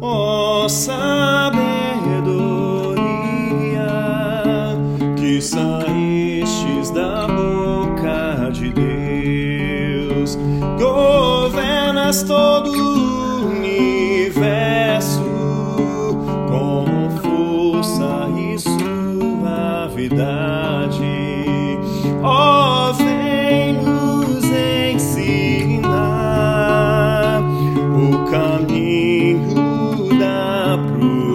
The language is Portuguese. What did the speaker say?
Ó oh, sabedoria que saístes da boca de Deus, governas todo o universo com força e suavidade. proof.